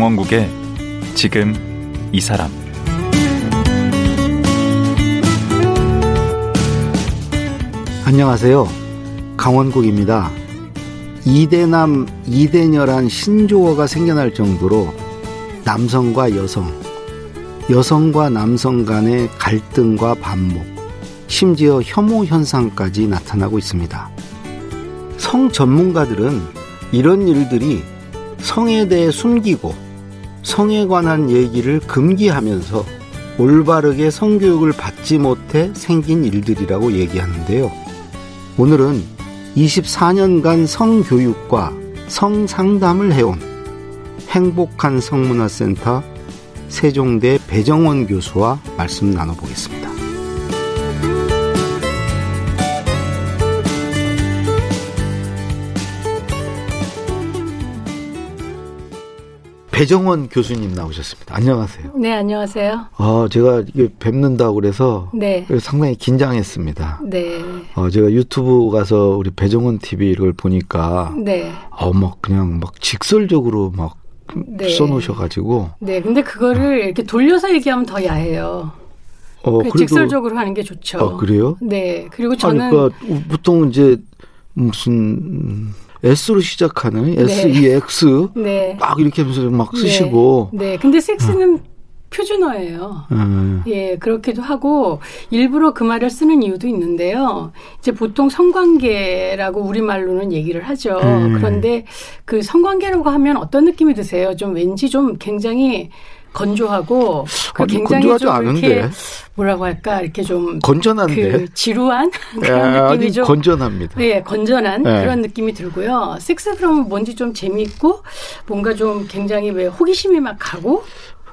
강원국의 지금 이 사람 안녕하세요. 강원국입니다. 이대남, 이대녀란 신조어가 생겨날 정도로 남성과 여성, 여성과 남성 간의 갈등과 반목, 심지어 혐오 현상까지 나타나고 있습니다. 성 전문가들은 이런 일들이 성에 대해 숨기고 성에 관한 얘기를 금기하면서 올바르게 성교육을 받지 못해 생긴 일들이라고 얘기하는데요. 오늘은 24년간 성교육과 성상담을 해온 행복한 성문화센터 세종대 배정원 교수와 말씀 나눠보겠습니다. 배정원 교수님 나오셨습니다. 안녕하세요. 네, 안녕하세요. 어, 제가 이게 뵙는다고 그래서 네. 상당히 긴장했습니다. 네. 어, 제가 유튜브 가서 우리 배정원 TV를 보니까 네. 어, 막 그냥 막 직설적으로 막 네. 써놓으셔가지고 네, 근데 그거를 이렇게 돌려서 얘기하면 더 야해요. 어, 그 직설적으로 하는 게 좋죠. 어, 그래요? 네. 그리고 저는 아니, 그러니까 보통 이제 무슨 S로 시작하는 네. SEX 네. 막 이렇게 하면서 막 쓰시고 네. 네. 근데 섹스는 표준어예요. 음. 예, 그렇기도 하고 일부러 그 말을 쓰는 이유도 있는데요. 이제 보통 성관계라고 우리말로는 얘기를 하죠. 음. 그런데 그 성관계라고 하면 어떤 느낌이 드세요? 좀 왠지 좀 굉장히 건조하고 그 굉장히 건조하지 좀 않은데. 이렇게 뭐라고 할까 이렇게 좀 건전한데 그 지루한 그런 야, 느낌이 아주 좀 건전합니다. 네, 건전한 네. 그런 느낌이 들고요. 섹스 그러면 뭔지 좀 재미있고 뭔가 좀 굉장히 왜 호기심이 막 가고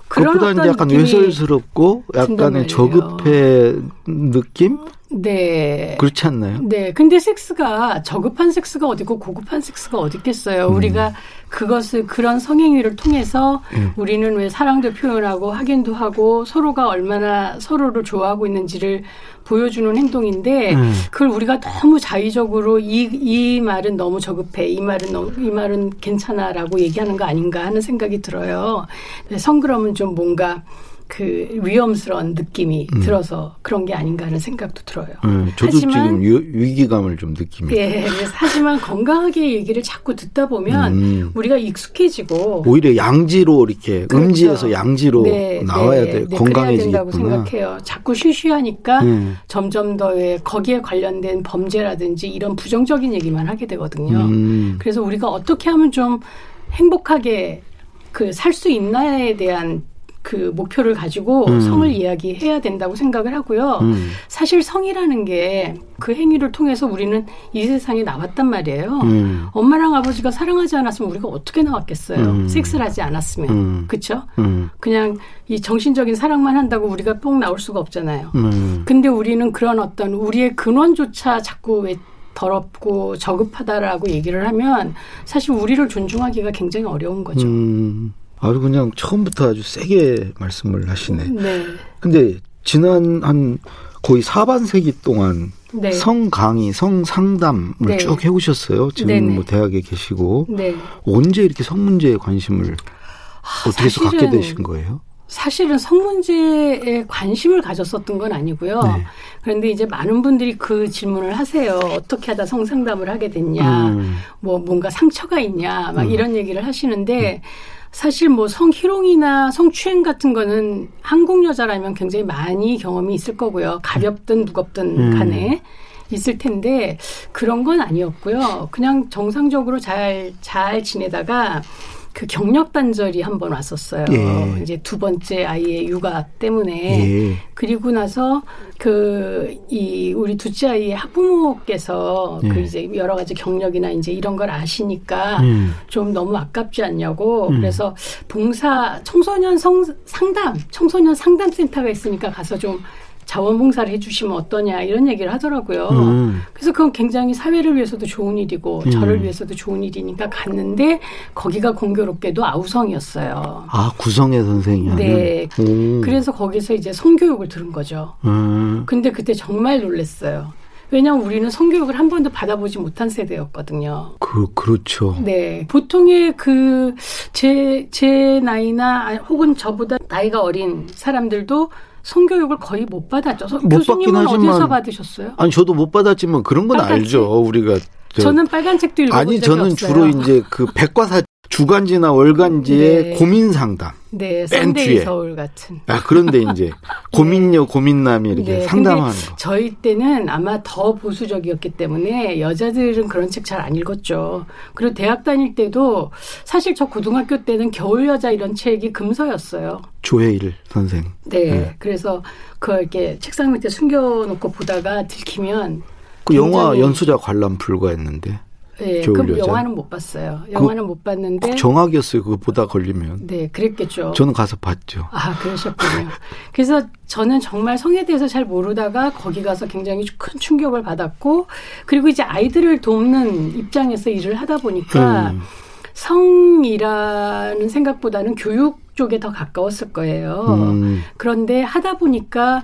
그런 그것보다 어떤 이제 약간 느낌이 외설스럽고 약간의. 저급해 느낌 네. 그렇지 않나요? 네. 근데 섹스가 저급한 섹스가 어디고 고급한 섹스가 어디 있겠어요. 음. 우리가 그것을 그런 성행위를 통해서 음. 우리는 왜 사랑도 표현하고 확인도 하고 서로가 얼마나 서로를 좋아하고 있는지를 보여주는 행동인데 음. 그걸 우리가 너무 자의적으로 이, 이 말은 너무 저급해. 이 말은 너무, 이 말은 괜찮아라고 얘기하는 거 아닌가 하는 생각이 들어요. 네, 성그러면 좀 뭔가 그 위험스러운 느낌이 들어서 그런 게 아닌가 하는 생각도 들어요. 음, 저도 하지만 지금 유- 위기감을 좀 느낍니다. 예, 하지만 건강하게 얘기를 자꾸 듣다 보면 음. 우리가 익숙해지고 오히려 양지로 이렇게 그렇죠. 음지에서 양지로 네, 나와야 네, 돼 네. 된다고 생각해요. 자꾸 쉬쉬하니까 음. 점점 더왜 거기에 관련된 범죄라든지 이런 부정적인 얘기만 하게 되거든요. 음. 그래서 우리가 어떻게 하면 좀 행복하게 그 살 수 있나에 대한 그 목표를 가지고 음. 성을 이야기해야 된다고 생각을 하고요. 음. 사실 성이라는 게 그 행위를 통해서 우리는 이 세상에 나왔단 말이에요. 음. 엄마랑 아버지가 사랑하지 않았으면 우리가 어떻게 나왔겠어요? 음. 섹스를 하지 않았으면. 음. 그쵸? 음. 그냥 이 정신적인 사랑만 한다고 우리가 뽕 나올 수가 없잖아요. 음. 근데 우리는 그런 어떤 우리의 근원조차 자꾸 왜 더럽고 저급하다라고 얘기를 하면 사실 우리를 존중하기가 굉장히 어려운 거죠. 음. 아주 그냥 처음부터 아주 세게 말씀을 하시네. 네. 근데 지난 한 거의 사반세기 동안 네. 성 강의, 성 상담을 네. 쭉 해오셨어요. 지금 네네. 뭐 대학에 계시고 네. 언제 이렇게 성 문제에 관심을 어떻게 해서 갖게 되신 거예요? 사실은 성 문제에 관심을 가졌었던 건 아니고요. 네. 그런데 이제 많은 분들이 그 질문을 하세요. 어떻게 하다 성상담을 하게 됐냐. 음. 뭐 뭔가 상처가 있냐. 막 이런 얘기를 하시는데 사실 뭐 성희롱이나 성추행 같은 거는 한국 여자라면 굉장히 많이 경험이 있을 거고요. 가볍든 무겁든 음. 간에. 있을 텐데 그런 건 아니었고요. 그냥 정상적으로 잘 잘 지내다가 그 경력 단절이 한 번 왔었어요. 예. 이제 두 번째 아이의 육아 때문에 예. 그리고 나서 그 이 우리 둘째 아이의 학부모께서 예. 그 이제 여러 가지 경력이나 이제 이런 걸 아시니까 음. 좀 너무 아깝지 않냐고 음. 그래서 봉사 청소년 성 상담 청소년 상담 센터가 있으니까 가서 좀 자원봉사를 해주시면 어떠냐 이런 얘기를 하더라고요. 음. 그래서 그건 굉장히 사회를 위해서도 좋은 일이고 음. 저를 위해서도 좋은 일이니까 갔는데 거기가 공교롭게도 아우성이었어요. 아 구성애 선생이 하는. 네. 오. 그래서 거기서 이제 성교육을 들은 거죠. 음. 근데 그때 정말 놀랐어요. 왜냐하면 우리는 성교육을 한 번도 받아보지 못한 세대였거든요. 그 그렇죠. 네. 보통의 그, 제, 제 나이나, 아, 혹은 저보다 나이가 어린 사람들도 성교육을 거의 못 받았죠. 서- 못 받긴 교수님은 하지만- 어디서 받으셨어요? 아니 저도 못 받았지만 그런 건 빨간 알죠. 우리가 저- 저는 빨간 책도 읽어본 아니 적이 저는 없어요. 주로 이제 그 백과사 주간지나 월간지의 네. 고민 상담. 네, 맨 썬데이. 서울 같은. 아 그런데 이제 고민녀 고민남이 이렇게 네, 상담하는 거. 저희 때는 아마 더 보수적이었기 때문에 여자들은 그런 책 잘 안 읽었죠. 그리고 대학 다닐 때도 사실 저 고등학교 때는 겨울 여자 이런 책이 금서였어요. 조혜일 선생. 네. 네. 그래서 그걸 이렇게 책상 밑에 숨겨놓고 보다가 들키면 그 영화 연수자 관람 불가했는데 예, 겨울 그 여자. 영화는 못 봤어요. 영화는 못 봤는데 정학이었어요. 그거 보다 걸리면 네, 그랬겠죠. 저는 가서 봤죠. 아, 그러셨군요. 그래서 저는 정말 성에 대해서 잘 모르다가 거기 가서 굉장히 큰 충격을 받았고, 그리고 이제 아이들을 돕는 입장에서 일을 하다 보니까 음. 성이라는 생각보다는 교육 쪽에 더 가까웠을 거예요. 음. 그런데 하다 보니까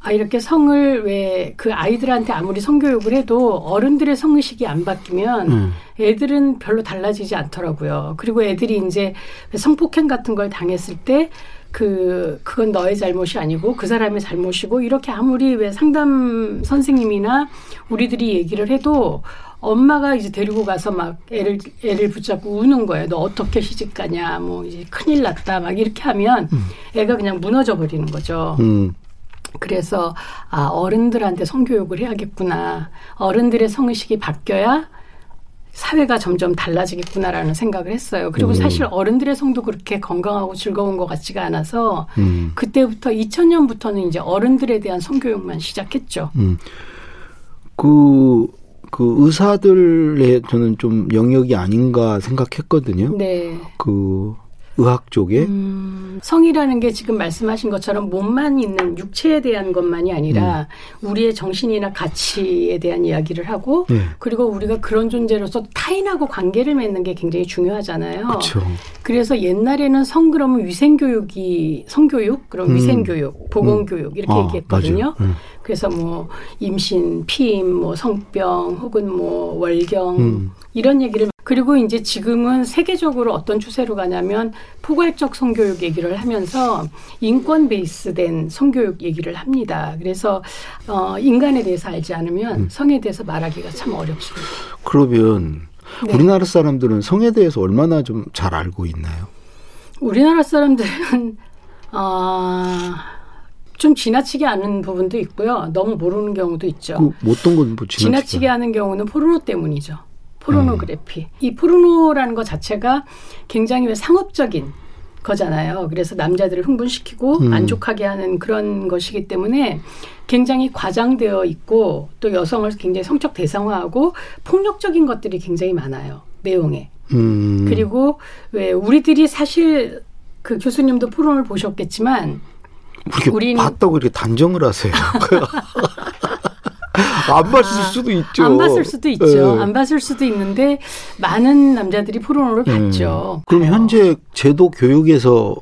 아, 이렇게 성을 왜 그 아이들한테 아무리 성교육을 해도 어른들의 성의식이 안 바뀌면 음. 애들은 별로 달라지지 않더라고요. 그리고 애들이 이제 성폭행 같은 걸 당했을 때 그, 그건 너의 잘못이 아니고 그 사람의 잘못이고 이렇게 아무리 왜 상담 선생님이나 우리들이 얘기를 해도 엄마가 이제 데리고 가서 막 애를, 애를 붙잡고 우는 거예요. 너 어떻게 시집 가냐. 뭐 이제 큰일 났다. 막 이렇게 하면 애가 그냥 무너져 버리는 거죠. 음. 그래서 아 어른들한테 성교육을 해야겠구나. 어른들의 성의식이 바뀌어야 사회가 점점 달라지겠구나라는 생각을 했어요. 그리고 음. 사실 어른들의 성도 그렇게 건강하고 즐거운 것 같지가 않아서 음. 그때부터 2000년부터는 이제 어른들에 대한 성교육만 시작했죠. 음. 그, 그 의사들의 저는 좀 영역이 아닌가 생각했거든요. 네. 그 의학 쪽에. 음, 성이라는 게 지금 말씀하신 것처럼 몸만 있는 육체에 대한 것만이 아니라 음. 우리의 정신이나 가치에 대한 이야기를 하고 네. 그리고 우리가 그런 존재로서 타인하고 관계를 맺는 게 굉장히 중요하잖아요. 그렇죠. 그래서 옛날에는 성 그러면 위생 교육이 성교육, 그럼 음. 위생 교육, 보건 교육 이렇게 아, 얘기했거든요. 음. 그래서 뭐 임신, 피임, 뭐 성병 혹은 뭐 월경 음. 이런 얘기를 그리고 이제 지금은 세계적으로 어떤 추세로 가냐면 포괄적 성교육 얘기를 하면서 인권 베이스된 성교육 얘기를 합니다. 그래서 어 인간에 대해서 알지 않으면 음. 성에 대해서 말하기가 참 어렵습니다. 그러면 네. 우리나라 사람들은 성에 대해서 얼마나 좀 잘 알고 있나요? 우리나라 사람들은 아, 좀 지나치게 아는 부분도 있고요. 너무 모르는 경우도 있죠. 그 어떤 건뭐 지나치게. 지나치게 하는 경우는 포르노 때문이죠. 포르노그래피. 이 포르노라는 것 자체가 굉장히 왜 상업적인 거잖아요. 그래서 남자들을 흥분시키고 음. 만족하게 하는 그런 것이기 때문에 굉장히 과장되어 있고 또 여성을 굉장히 성적 대상화하고 폭력적인 것들이 굉장히 많아요. 내용에. 음. 그리고 왜 우리들이 사실 그 교수님도 포럼을 보셨겠지만 우리는- 봤다고 이렇게 단정을 하세요. 안 봤을 수도 있죠. 안 봤을 수도 있죠. 예. 안 봤을 수도 있는데 많은 남자들이 봤죠. 음. 그럼 현재 제도 교육에서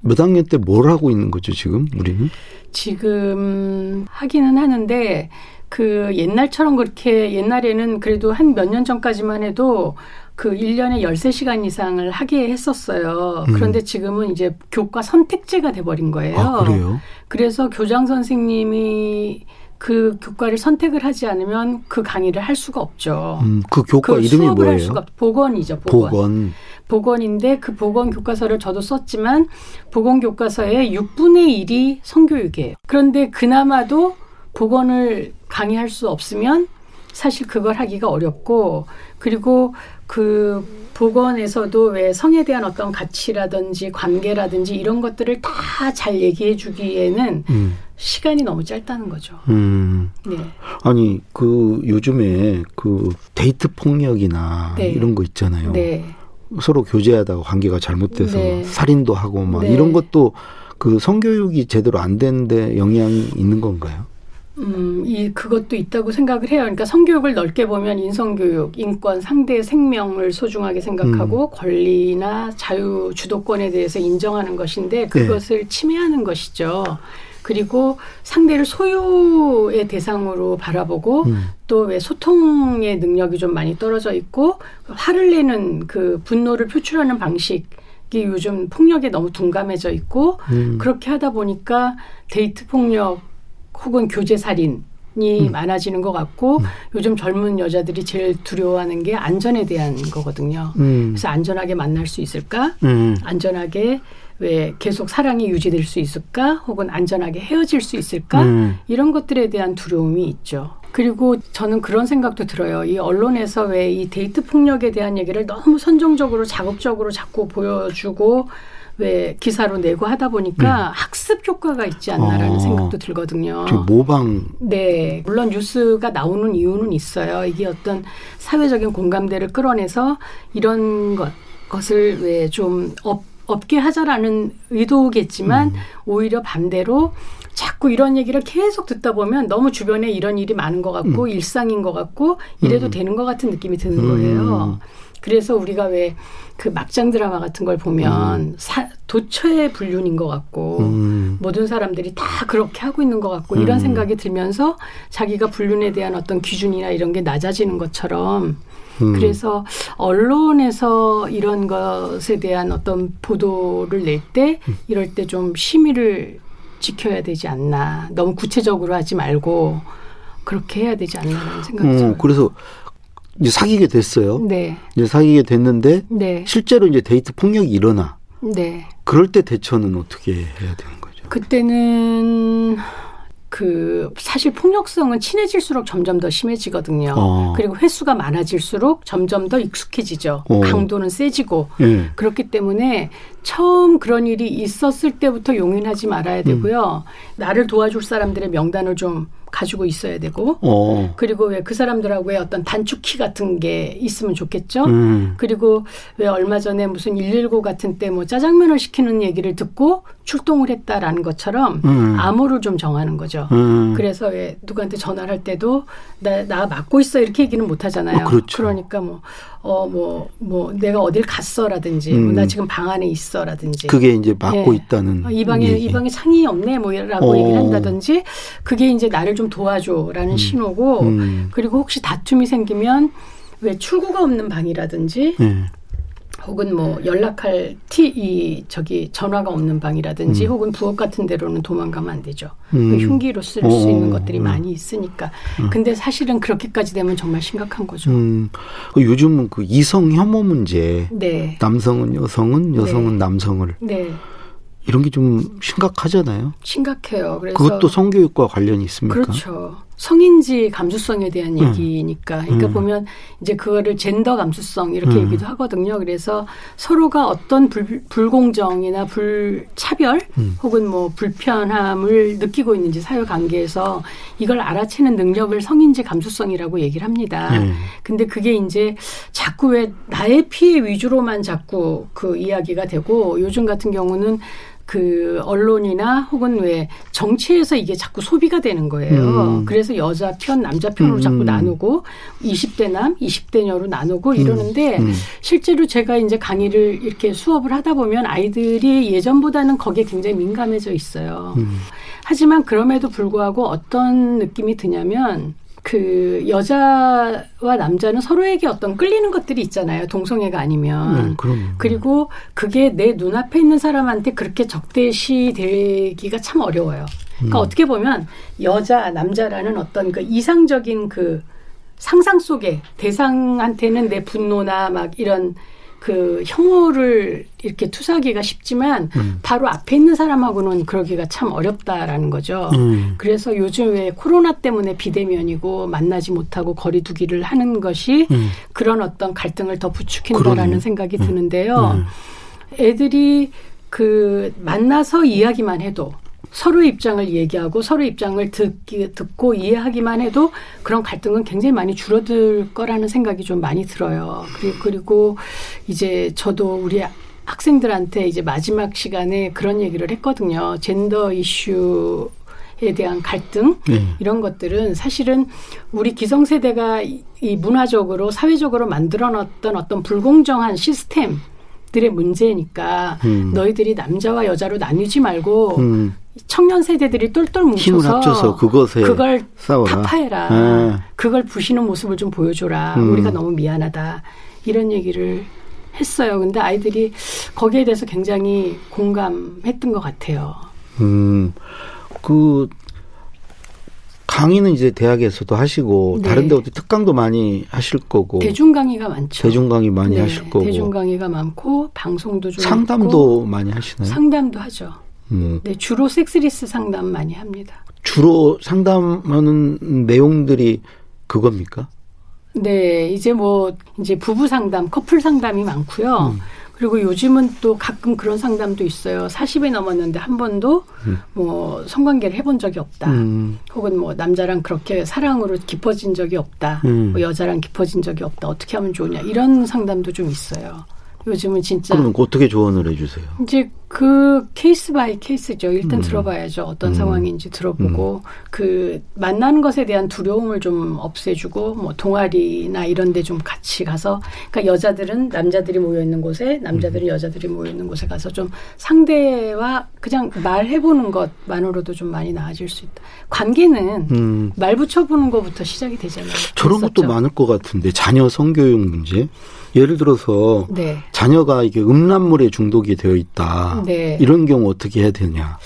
몇 학년 때 뭘 하고 있는 거죠, 지금 우리는? 지금 하기는 하는데 그 옛날처럼 그렇게 옛날에는 그래도 한 몇 년 전까지만 해도 그 1년에 13시간 이상을 하게 했었어요. 음. 그런데 지금은 이제 교과 선택제가 돼버린 거예요. 아, 그래요? 그래서 교장 선생님이 그 교과를 선택을 하지 않으면 그 강의를 할 수가 없죠. 음, 그 교과 그 이름이 수업을 할 뭐예요? 수가 없, 보건이죠. 보건. 보건. 보건인데 그 보건 교과서를 저도 썼지만 보건 교과서의 6분의 1이 성교육이에요. 그런데 그나마도 보건을 강의할 수 없으면 사실 그걸 하기가 어렵고 그리고 그 보건에서도 왜 성에 대한 어떤 가치라든지 관계라든지 이런 것들을 다 잘 얘기해 주기에는 음. 시간이 너무 짧다는 거죠. 음. 네. 아니, 그 요즘에 그 데이트 폭력이나 네. 이런 거 있잖아요. 네. 서로 교제하다가 관계가 잘못돼서 네. 살인도 하고 막 네. 이런 것도 그 성교육이 제대로 안 되는데 영향이 있는 건가요? 음, 이 그것도 있다고 생각을 해요. 그러니까 성교육을 넓게 보면 인성교육, 인권, 상대의 생명을 소중하게 생각하고 권리나 자유 주도권에 대해서 인정하는 것인데 그것을 침해하는 것이죠. 그리고 상대를 소유의 대상으로 바라보고 음. 또왜 소통의 능력이 좀 많이 떨어져 있고 화를 내는 그 분노를 표출하는 방식 이 요즘 폭력에 너무 둔감해져 있고 음. 그렇게 하다 보니까 데이트 폭력 혹은 교제 살인 이 음. 많아지는 것 같고 요즘 젊은 여자들이 제일 두려워하는 게 안전에 대한 거거든요. 음. 그래서 안전하게 만날 수 있을까? 음. 안전하게 왜 계속 사랑이 유지될 수 있을까? 혹은 안전하게 헤어질 수 있을까? 음. 이런 것들에 대한 두려움이 있죠. 그리고 저는 그런 생각도 들어요. 이 언론에서 왜 이 데이트 폭력에 대한 얘기를 너무 선정적으로 자극적으로 자꾸 보여주고 왜 기사로 내고 하다 보니까 학습 효과가 있지 않나라는 어. 생각도 들거든요. 저 모방 네, 물론 뉴스가 나오는 이유는 있어요. 이게 어떤 사회적인 공감대를 끌어내서 이런 것, 것을 왜 좀 없게 하자라는 의도겠지만 오히려 반대로 자꾸 이런 얘기를 계속 듣다 보면 너무 주변에 이런 일이 많은 것 같고 일상인 것 같고 이래도 되는 것 같은 느낌이 드는 거예요. 그래서 우리가 왜 그 막장 드라마 같은 걸 보면 사, 도처의 불륜인 것 같고 음. 모든 사람들이 다 그렇게 하고 있는 것 같고 이런 음. 생각이 들면서 자기가 불륜에 대한 어떤 기준이나 이런 게 낮아지는 것처럼 음. 그래서 언론에서 이런 것에 대한 어떤 보도를 낼때 음. 이럴 때 좀 심의를 지켜야 되지 않나 너무 구체적으로 하지 말고 그렇게 해야 되지 않나라는 생각이 어, 들어요. 그래서 이제 사귀게 됐어요. 네, 이제 사귀게 됐는데 네, 실제로 이제 데이트 폭력이 일어나. 네. 그럴 때 대처는 어떻게 해야 되는 거죠? 그때는 그 사실 폭력성은 친해질수록 점점 더 심해지거든요. 어. 그리고 횟수가 많아질수록 점점 더 익숙해지죠. 어. 강도는 세지고. 예. 그렇기 때문에 처음 그런 일이 있었을 때부터 용인하지 말아야 되고요. 나를 도와줄 사람들의 명단을 좀 가지고 있어야 되고. 어. 그리고 왜 그 사람들하고의 어떤 단축키 같은 게 있으면 좋겠죠. 음. 그리고 왜 얼마 전에 무슨 119 같은 때 뭐 짜장면을 시키는 얘기를 듣고 출동을 했다라는 것처럼 음. 암호를 좀 정하는 거죠. 음. 그래서 왜 누구한테 전화를 할 때도 나, 나 맞고 있어 이렇게 얘기는 못 하잖아요. 어, 그렇죠. 러니까 뭐, 어, 뭐, 뭐, 내가 어딜 갔어라든지, 음. 뭐, 나 지금 방 안에 있어라든지. 그게 이제 막고 예. 있다는 어, 이 방에, 얘기. 이 방에 창이 없네, 뭐, 라고 어. 얘기를 한다든지, 그게 이제 나를 좀 도와줘라는 신호고, 음. 그리고 혹시 다툼이 생기면, 왜 출구가 없는 방이라든지, 예. 혹은 뭐 연락할 티, 이, 저기 전화가 없는 방이라든지, 혹은 부엌 같은 데로는 도망가면 안 되죠. 음. 그 흉기로 쓸수 어. 있는 것들이 많이 있으니까. 근데 사실은 그렇게까지 되면 정말 심각한 거죠. 음. 그 요즘은 그 이성 혐오 문제. 네. 남성은 여성은 여성은 남성을 네. 이런 게 좀 심각하잖아요. 심각해요. 그래서 그것도 성교육과 관련이 있습니까? 그렇죠. 성인지 감수성에 대한 얘기니까. 그러니까 음. 보면 이제 그거를 젠더 감수성 이렇게 음. 얘기도 하거든요. 그래서 서로가 어떤 불, 불공정이나 불차별 음. 혹은 뭐 불편함을 느끼고 있는지 사회 관계에서 이걸 알아채는 능력을 성인지 감수성이라고 얘기를 합니다. 네. 근데 그게 이제 자꾸 왜 나의 피해 위주로만 자꾸 그 이야기가 되고 요즘 같은 경우는 그 언론이나 혹은 왜 정치에서 이게 자꾸 소비가 되는 거예요. 음. 그래서 여자 편, 남자 편으로 자꾸 음. 나누고 20대 남, 20대 여로 나누고 이러는데 음. 실제로 제가 이제 강의를 이렇게 수업을 하다 보면 아이들이 예전보다는 거기에 굉장히 민감해져 있어요. 음. 하지만 그럼에도 불구하고 어떤 느낌이 드냐면 그 여자와 남자는 서로에게 어떤 끌리는 것들이 있잖아요. 동성애가 아니면. 네, 그럼. 그리고 그게 내 눈앞에 있는 사람한테 그렇게 적대시 되기가 참 어려워요. 그러니까 음. 어떻게 보면 여자, 남자라는 어떤 그 이상적인 그 상상 속에 대상한테는 내 분노나 막 이런 그 혐오를 이렇게 투사하기가 쉽지만 음. 바로 앞에 있는 사람하고는 그러기가 참 어렵다라는 거죠. 음. 그래서 요즘 왜 코로나 때문에 비대면이고 만나지 못하고 거리두기를 하는 것이 음. 그런 어떤 갈등을 더 부추긴다라는. 생각이 음. 드는데요. 음. 애들이 그 만나서 이야기만 해도 서로의 입장을 얘기하고 서로의 입장을 듣기, 듣고 이해하기만 해도 그런 갈등은 굉장히 많이 줄어들 거라는 생각이 좀 많이 들어요. 그리고, 그리고 이제 저도 우리 학생들한테 이제 마지막 시간에 그런 얘기를 했거든요. 젠더 이슈 에 대한 갈등 네. 이런 것들은 사실은 우리 기성세대가 이- 이 문화적으로 사회적으로 만들어놨던 어떤 불공정한 시스템 들의 문제니까 음. 너희들이 남자와 여자로 나뉘지 말고 음. 청년 세대들이 똘똘 뭉쳐서 힘을 합쳐서 그것에 그걸 싸워라. 타파해라. 예. 그걸 부시는 모습을 좀 보여줘라. 음. 우리가 너무 미안하다. 이런 얘기를 했어요. 근데 아이들이 거기에 대해서 굉장히 공감했던 것 같아요. 음, 그 강의는 이제 대학에서도 하시고 네. 다른 데 어디 특강도 많이 하실 거고 대중 강의가 많죠. 대중 강의 많이 네, 하실 거고 대중 강의가 많고 방송도 좀 상담도 있고, 많이 하시나요? 상담도 하죠. 음, 네, 주로 섹스리스 상담 많이 합니다. 주로 상담하는 내용들이 그겁니까? 네, 이제 뭐 이제 부부 상담, 커플 상담이 많고요. 음. 그리고 요즘은 또 가끔 그런 상담도 있어요. 40이 넘었는데 한 번도 뭐 성관계를 해본 적이 없다. 음, 혹은 뭐 남자랑 그렇게 사랑으로 깊어진 적이 없다. 음. 뭐 여자랑 깊어진 적이 없다. 어떻게 하면 좋냐. 이런 상담도 좀 있어요. 요즘은 진짜 그러면 어떻게 조언을 해주세요? 이제 그 case by case죠. 일단 음. 들어봐야죠. 어떤 상황인지 들어보고 그 만나는 것에 대한 두려움을 좀 없애주고 뭐 동아리나 이런 데 좀 같이 가서 그러니까 여자들은 남자들이 모여 있는 곳에 음. 남자들은 여자들이 모여 있는 곳에 가서 좀 상대와 그냥 말해 보는 것만으로도 좀 많이 나아질 수 있다. 관계는 음, 말 붙여보는 것부터 시작이 되잖아요. 저런 것도. 많을 것 같은데 자녀 성교육 문제 예를 들어서 네. 자녀가 이게 음란물에 중독이 되어 있다 네. 이런 경우 어떻게 해야 되냐?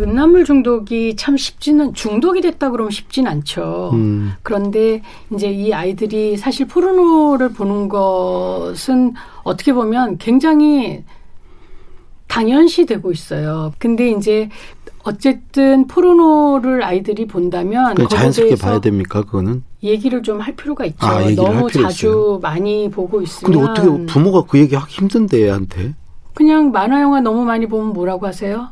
음란물 중독이 참 쉽지는 중독이 됐다 그러면 쉽진 않죠. 음. 그런데 이제 이 아이들이 사실 포르노를 보는 것은 어떻게 보면 굉장히 당연시 되고 있어요. 근데 이제 어쨌든 포르노를 아이들이 본다면 거기에 자연스럽게 봐야 됩니까? 그거는? 얘기를 좀 할 필요가 있죠. 아, 너무 자주 있어요. 많이 보고 있으면 근데 어떻게 부모가 그 얘기 하기 힘든데 애한테 그냥 만화 영화 너무 많이 보면 뭐라고 하세요?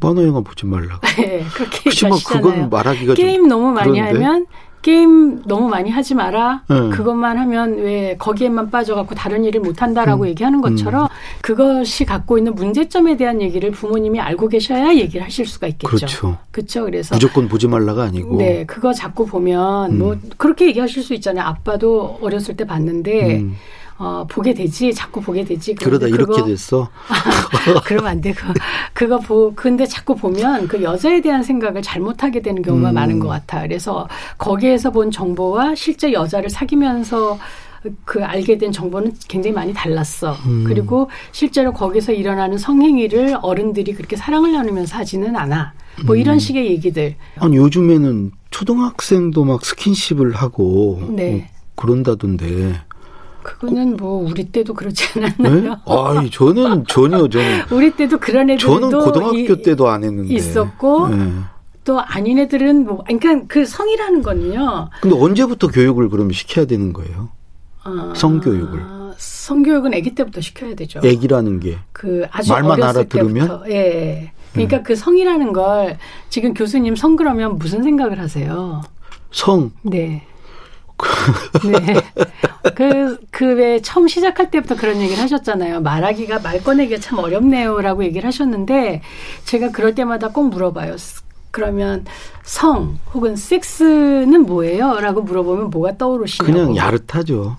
만화 영화 보지 말라고. 네, 그렇게 얘기하시잖아요. 그건 말하기가 게임 좀 너무 많이 그런데? 하면 게임 너무 많이 하지 마라. 네. 그것만 하면 왜 거기에만 빠져갖고 다른 일을 못 한다라고 음. 얘기하는 것처럼 그것이 갖고 있는 문제점에 대한 얘기를 부모님이 알고 계셔야 얘기를 하실 수가 있겠죠. 그렇죠. 그렇죠. 그래서 무조건 보지 말라가 아니고. 네, 그거 자꾸 보면 뭐 음. 그렇게 얘기하실 수 있잖아요. 아빠도 어렸을 때 봤는데 음. 어, 보게 되지, 자꾸 보게 되지. 그러다 이렇게 됐어. 그러면 안 되고 그거 보 근데 자꾸 보면 그 여자에 대한 생각을 잘못하게 되는 경우가 음. 많은 것 같아. 그래서 거기에서 본 정보와 실제 여자를 사귀면서 그 알게 된 정보는 굉장히 많이 달랐어. 음. 그리고 실제로 거기서 일어나는 성행위를 어른들이 그렇게 사랑을 나누면서 하지는 않아. 뭐 음. 이런 식의 얘기들. 아니 요즘에는 초등학생도 막 스킨십을 하고 네. 어, 그런다던데. 그거는 뭐 우리 때도 그렇지 네? 않았나요? 아니 저는 전혀 저는 우리 때도 그런 애들도 저는 고등학교 이- 때도 안 했는데. 있었고 네. 또 아닌 애들은 뭐 그러니까 그 성이라는 거는요. 근데 언제부터 교육을 그러면 시켜야 되는 거예요? 어, 성교육을. 성교육은 아기 때부터 시켜야 되죠. 애기라는 게. 그 아주 말만 알아들으면? 때부터. 예, 예. 그러니까 그 성이라는 걸 지금 교수님 성 그러면 무슨 생각을 하세요? 성. 네. 네. 그, 그왜 처음 시작할 때부터 그런 얘기를 하셨잖아요. 말하기가, 말 꺼내기가 참 어렵네요. 라고 얘기를 하셨는데, 제가 그럴 때마다 꼭 물어봐요. 스- 그러면 성 혹은 섹스는 뭐예요? 라고 물어보면 뭐가 떠오르시냐고. 그냥 야릇하죠.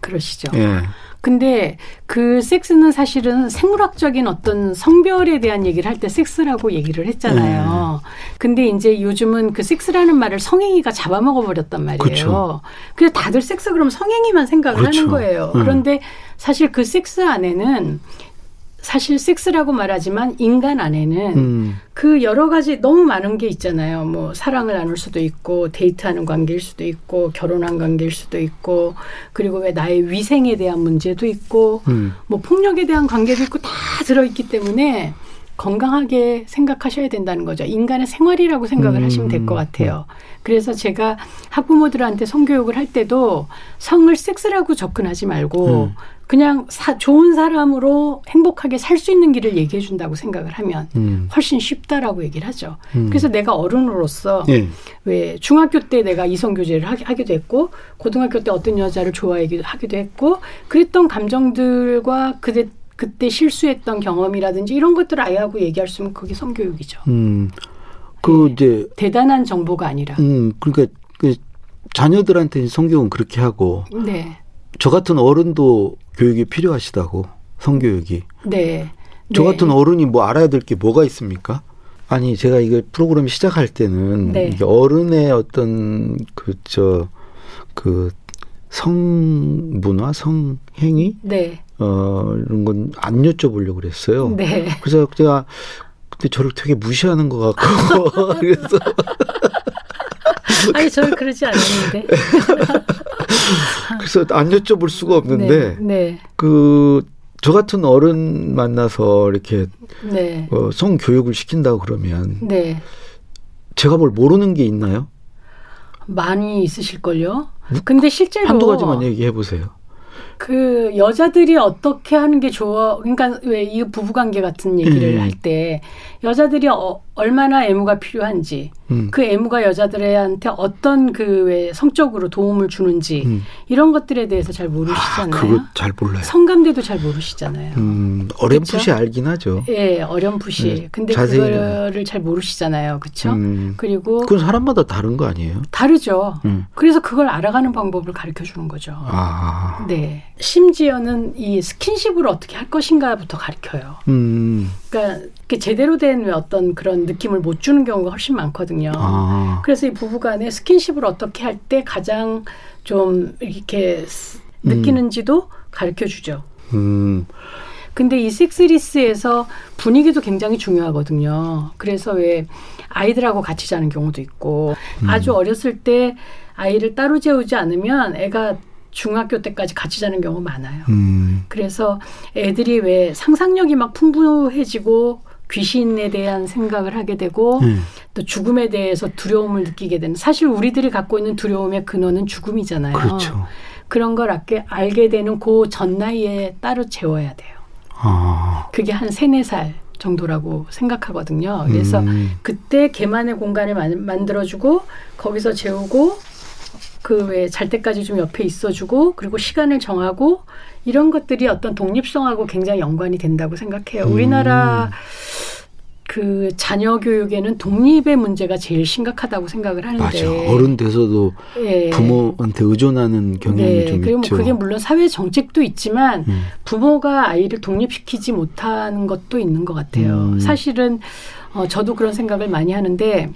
그러시죠. 예. 근데 그 섹스는 사실은 생물학적인 어떤 성별에 대한 얘기를 할 때 섹스라고 얘기를 했잖아요. 네. 근데 이제 요즘은 그 섹스라는 말을 성행위가 잡아먹어 버렸단 말이에요. 그쵸. 그래서 다들 섹스 그럼 성행위만 생각을 그렇죠. 하는 거예요. 음. 그런데 사실 그 섹스 안에는 사실 섹스라고 말하지만 인간 안에는 음. 그 여러 가지 너무 많은 게 있잖아요. 뭐 사랑을 나눌 수도 있고 데이트하는 관계일 수도 있고 결혼한 관계일 수도 있고 그리고 왜 나의 위생에 대한 문제도 있고 음. 뭐 폭력에 대한 관계도 있고 다 들어있기 때문에 건강하게 생각하셔야 된다는 거죠. 인간의 생활이라고 생각을 음. 하시면 될 것 같아요. 그래서 제가 학부모들한테 성교육을 할 때도 성을 섹스라고 접근하지 말고 음. 그냥 사, 좋은 사람으로 행복하게 살 수 있는 길을 얘기해 준다고 생각을 하면 음. 훨씬 쉽다라고 얘기를 하죠. 음. 그래서 내가 어른으로서 예. 왜 중학교 때 내가 이성 교제를 하기, 하기도 했고 고등학교 때 어떤 여자를 좋아하기도 하기도 했고 그랬던 감정들과 그때 그때 실수했던 경험이라든지 이런 것들을 아이하고 얘기할 수 있으면 그게 성교육이죠. 음. 그 이제 대단한 정보가 아니라. 음 그러니까 그 자녀들한테 성경은 그렇게 하고 네. 저 같은 어른도 교육이 필요하시다고 성교육이. 네. 저 네. 같은 어른이 뭐 알아야 될 게 뭐가 있습니까? 아니 제가 이거 프로그램 시작할 때는 네. 이게 어른의 어떤 그저그 성문화 성행위 네. 어 이런 건 안 여쭤보려고 그랬어요. 네. 그래서 제가 그때 저를 되게 무시하는 것 같고 그래서 아니 저는 그러지 않았는데. 그래서 안 여쭤볼 수가 없는데 네. 그저 같은 어른 만나서 이렇게 네. 어, 성 교육을 시킨다 그러면 네. 제가 뭘 모르는 게 있나요? 많이 있으실걸요. 근데 실제로 한두 가지만 얘기해 보세요. 그 여자들이 어떻게 하는 게 좋아? 그러니까 왜 이 부부관계 같은 얘기를 음. 할때 여자들이 어, 얼마나 애무가 필요한지 음. 그 애무가 여자들한테 어떤 그 왜 성적으로 도움을 주는지 음. 이런 것들에 대해서 잘 아, 모르시잖아요. 그거 잘 몰라요. 성감대도 잘 모르시잖아요. 음, 어렴풋이 그쵸? 알긴 하죠. 예, 어렴풋이. 네, 근데 자세히는- 그거를 잘 모르시잖아요. 그렇죠? 음, 그리고 그건 사람마다 다른 거 아니에요? 다르죠. 음. 그래서 그걸 알아가는 방법을 가르쳐 주는 거죠. 아, 네. 심지어는 이 스킨십을 어떻게 할 것인가부터 가르쳐요. 음, 그러니까 제대로 된 어떤 그런 느낌을 못 주는 경우가 훨씬 많거든요. 아, 그래서 이 부부간에 스킨십을 어떻게 할 때 가장 좀 이렇게 스- 느끼는지도 가르쳐 주죠. 음, 근데 이 섹스리스에서 분위기도 굉장히 중요하거든요. 그래서 왜 아이들하고 같이 자는 경우도 있고 아주 어렸을 때 아이를 따로 재우지 않으면 애가 중학교 때까지 같이 자는 경우 많아요. 음, 그래서 애들이 왜 상상력이 막 풍부해지고 귀신에 대한 생각을 하게 되고 음. 또 죽음에 대해서 두려움을 느끼게 되는 사실 우리들이 갖고 있는 두려움의 근원은 죽음이잖아요. 그렇죠. 그런 걸 알게, 알게 되는 그 전 나이에 따로 재워야 돼요. 아, 그게 한 세네 살 정도라고 생각하거든요. 그래서 음. 그때 걔만의 공간을 만, 만들어주고 거기서 재우고 그왜잘 때까지 좀 옆에 있어주고 그리고 시간을 정하고 이런 것들이 어떤 독립성하고 굉장히 연관이 된다고 생각해요. 음. 우리나라 그 자녀 교육에는 독립의 문제가 제일 심각하다고 생각을 하는데 맞아. 어른 돼서도 예. 부모한테 의존하는 경향이 네, 좀 그리고 뭐 있죠. 그게 물론 사회 정책도 있지만 음. 부모가 아이를 독립시키지 못하는 것도 있는 것 같아요. 음. 사실은 어, 저도 그런 생각을 많이 하는데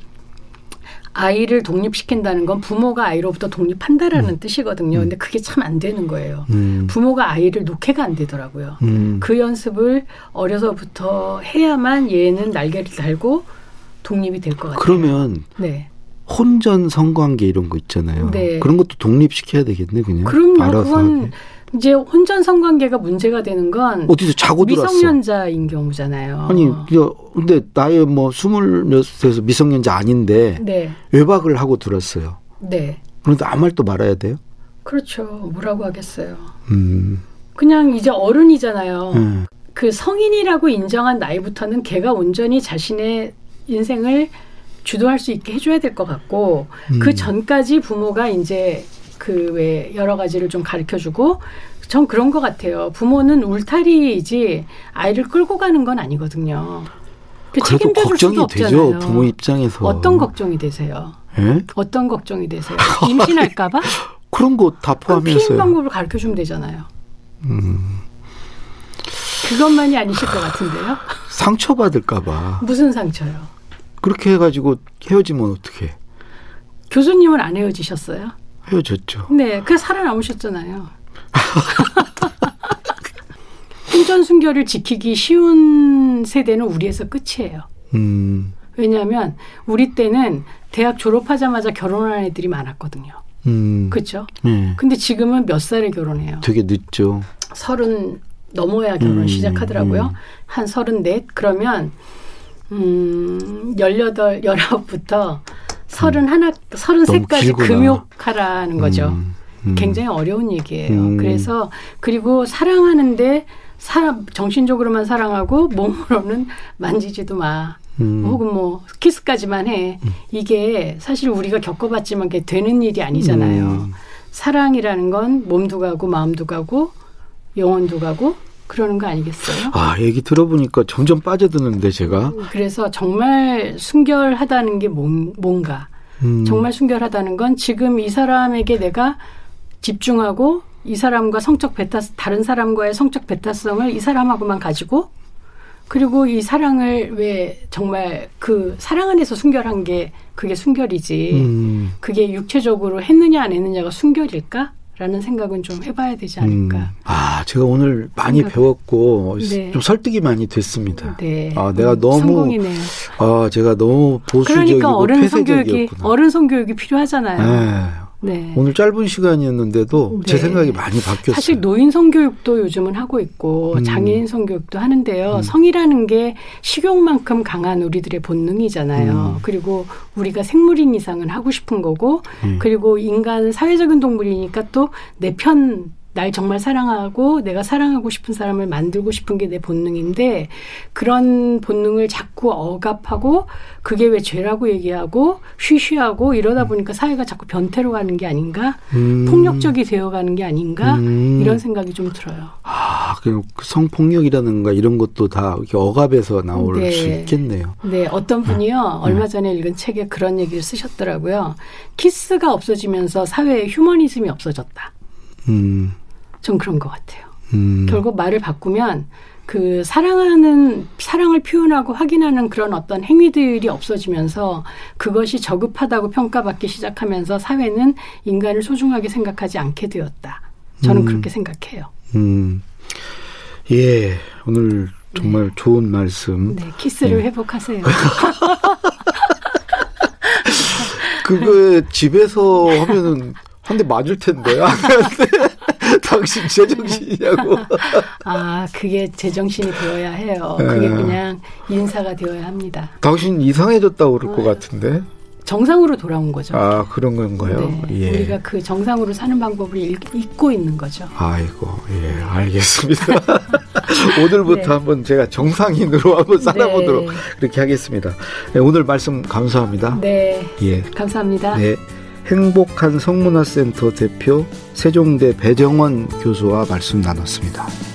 아이를 독립시킨다는 건 부모가 아이로부터 독립한다라는 뜻이거든요. 근데 그게 참 안 되는 거예요. 음, 부모가 아이를 놓게가 안 되더라고요. 음, 그 연습을 어려서부터 해야만 얘는 날개를 달고 독립이 될 것 같아요. 그러면 네. 혼전 성관계 이런 거 있잖아요. 네. 그런 것도 독립시켜야 되겠네, 그냥. 그럼요. 알아서 그건 하게. 이제 혼전 성관계가 문제가 되는 건 어디서 자고 들었어. 미성년자인 경우잖아요. 아니, 저, 근데 나이 뭐 스물여섯에서 미성년자 아닌데 네, 외박을 하고 들었어요. 네, 그런데 아무 말도 말아야 돼요? 그렇죠. 뭐라고 하겠어요. 음, 그냥 이제 어른이잖아요. 음, 그 성인이라고 인정한 나이부터는 걔가 온전히 자신의 인생을 주도할 수 있게 해줘야 될 것 같고 음. 그 전까지 부모가 이제 그 왜 여러 가지를 좀 가르쳐 주고 전 그런 것 같아요. 부모는 울타리이지 아이를 끌고 가는 건 아니거든요. 그 그래도 걱정이 되죠, 없잖아요. 부모 입장에서. 어떤 걱정이 되세요? 예? 어떤 걱정이 되세요? 임신할까봐? 그런 거다 그럼 피임 포함해서요. 방법을 가르쳐 주면 되잖아요. 음, 그것만이 아니실 것 같은데요? 상처 받을까봐. 무슨 상처요? 그렇게 해가지고 헤어지면 어떡해. 교수님은 안 헤어지셨어요? 헤어졌죠. 네, 그 살아남으셨잖아요. 혼전 순결을 지키기 쉬운 세대는 우리에서 끝이에요. 음, 왜냐하면 우리 때는 대학 졸업하자마자 결혼한 애들이 많았거든요. 음. 그렇죠? 예. 근데 지금은 몇 살에 결혼해요? 되게 늦죠. 서른 넘어야 결혼 음, 시작하더라고요. 음. 한 서른넷 그러면 음 열여덟 열아홉부터 서른 하나 서른 세까지. 금욕하라는 거죠. 음, 음. 굉장히 어려운 얘기예요. 음. 그래서 그리고 사랑하는데 사람 정신적으로만 사랑하고 몸으로는 만지지도 마. 음. 혹은 뭐 키스까지만 해. 이게 사실 우리가 겪어봤지만 그게 되는 일이 아니잖아요. 음. 사랑이라는 건 몸도 가고 마음도 가고 영혼도 가고 그러는 거 아니겠어요? 아, 얘기 들어보니까 점점 빠져드는데 제가. 그래서 정말 순결하다는 게 뭔, 뭔가. 음. 정말 순결하다는 건 지금 이 사람에게 내가 집중하고 이 사람과 성적 배타 다른 사람과의 성적 배타성을 이 사람하고만 가지고 그리고 이 사랑을 왜 정말 그 사랑 안에서 순결한 게 그게 순결이지 음. 그게 육체적으로 했느냐 안 했느냐가 순결일까? 라는 생각은 좀 해봐야 되지 않을까. 음. 아, 제가 오늘 많이 생각을- 배웠고 네. 좀 설득이 많이 됐습니다. 네. 아, 내가 음, 너무 성공이네요. 아, 제가 너무 보수적이고 그러니까 어른 성교육이 폐쇄적이었구나. 어른 성교육이 필요하잖아요. 네. 네. 오늘 짧은 시간이었는데도 제 네. 생각이 많이 바뀌었어요. 사실 노인 성교육도 요즘은 하고 있고 음. 장애인 성교육도 하는데요. 성이라는 게 식욕만큼 강한 우리들의 본능이잖아요. 음. 그리고 우리가 생물인 이상은 하고 싶은 거고 음. 그리고 인간은 사회적인 동물이니까 또 내 편 날 정말 사랑하고 내가 사랑하고 싶은 사람을 만들고 싶은 게 내 본능인데 그런 본능을 자꾸 억압하고 그게 왜 죄라고 얘기하고 쉬쉬하고 이러다 보니까 사회가 자꾸 변태로 가는 게 아닌가 음. 폭력적이 되어가는 게 아닌가 음. 이런 생각이 좀 들어요. 아, 그 성폭력이라든가 이런 것도 다 억압에서 나올 네. 수 있겠네요. 네, 어떤 분이요 얼마 전에 읽은 책에 그런 얘기를 쓰셨더라고요. 키스가 없어지면서 사회에 휴머니즘이 없어졌다. 음. 전 그런 것 같아요. 음. 결국 말을 바꾸면 그 사랑하는 사랑을 표현하고 확인하는 그런 어떤 행위들이 없어지면서 그것이 저급하다고 평가받기 시작하면서 사회는 인간을 소중하게 생각하지 않게 되었다. 저는 음. 그렇게 생각해요. 음. 예, 오늘 정말 좋은 말씀. 네, 키스를 회복하세요. 그거 집에서 하면은 한 대 맞을 텐데. 당신 제정신이냐고. 아, 그게 제정신이 되어야 해요. 그게 예. 그냥 인사가 되어야 합니다. 당신 이상해졌다고 그럴 것 같은데. 정상으로 돌아온 거죠. 아, 그런 건가요? 네, 예. 우리가 그 정상으로 사는 방법을 읽- 잊고 있는 거죠. 아이고, 예, 알겠습니다. 오늘부터 네. 한번 제가 정상인으로 한번 살아보도록 네. 그렇게 하겠습니다. 네, 오늘 말씀 감사합니다. 네, 예. 감사합니다. 네. 행복한 성문화센터 대표 세종대 배정원 교수와 말씀 나눴습니다.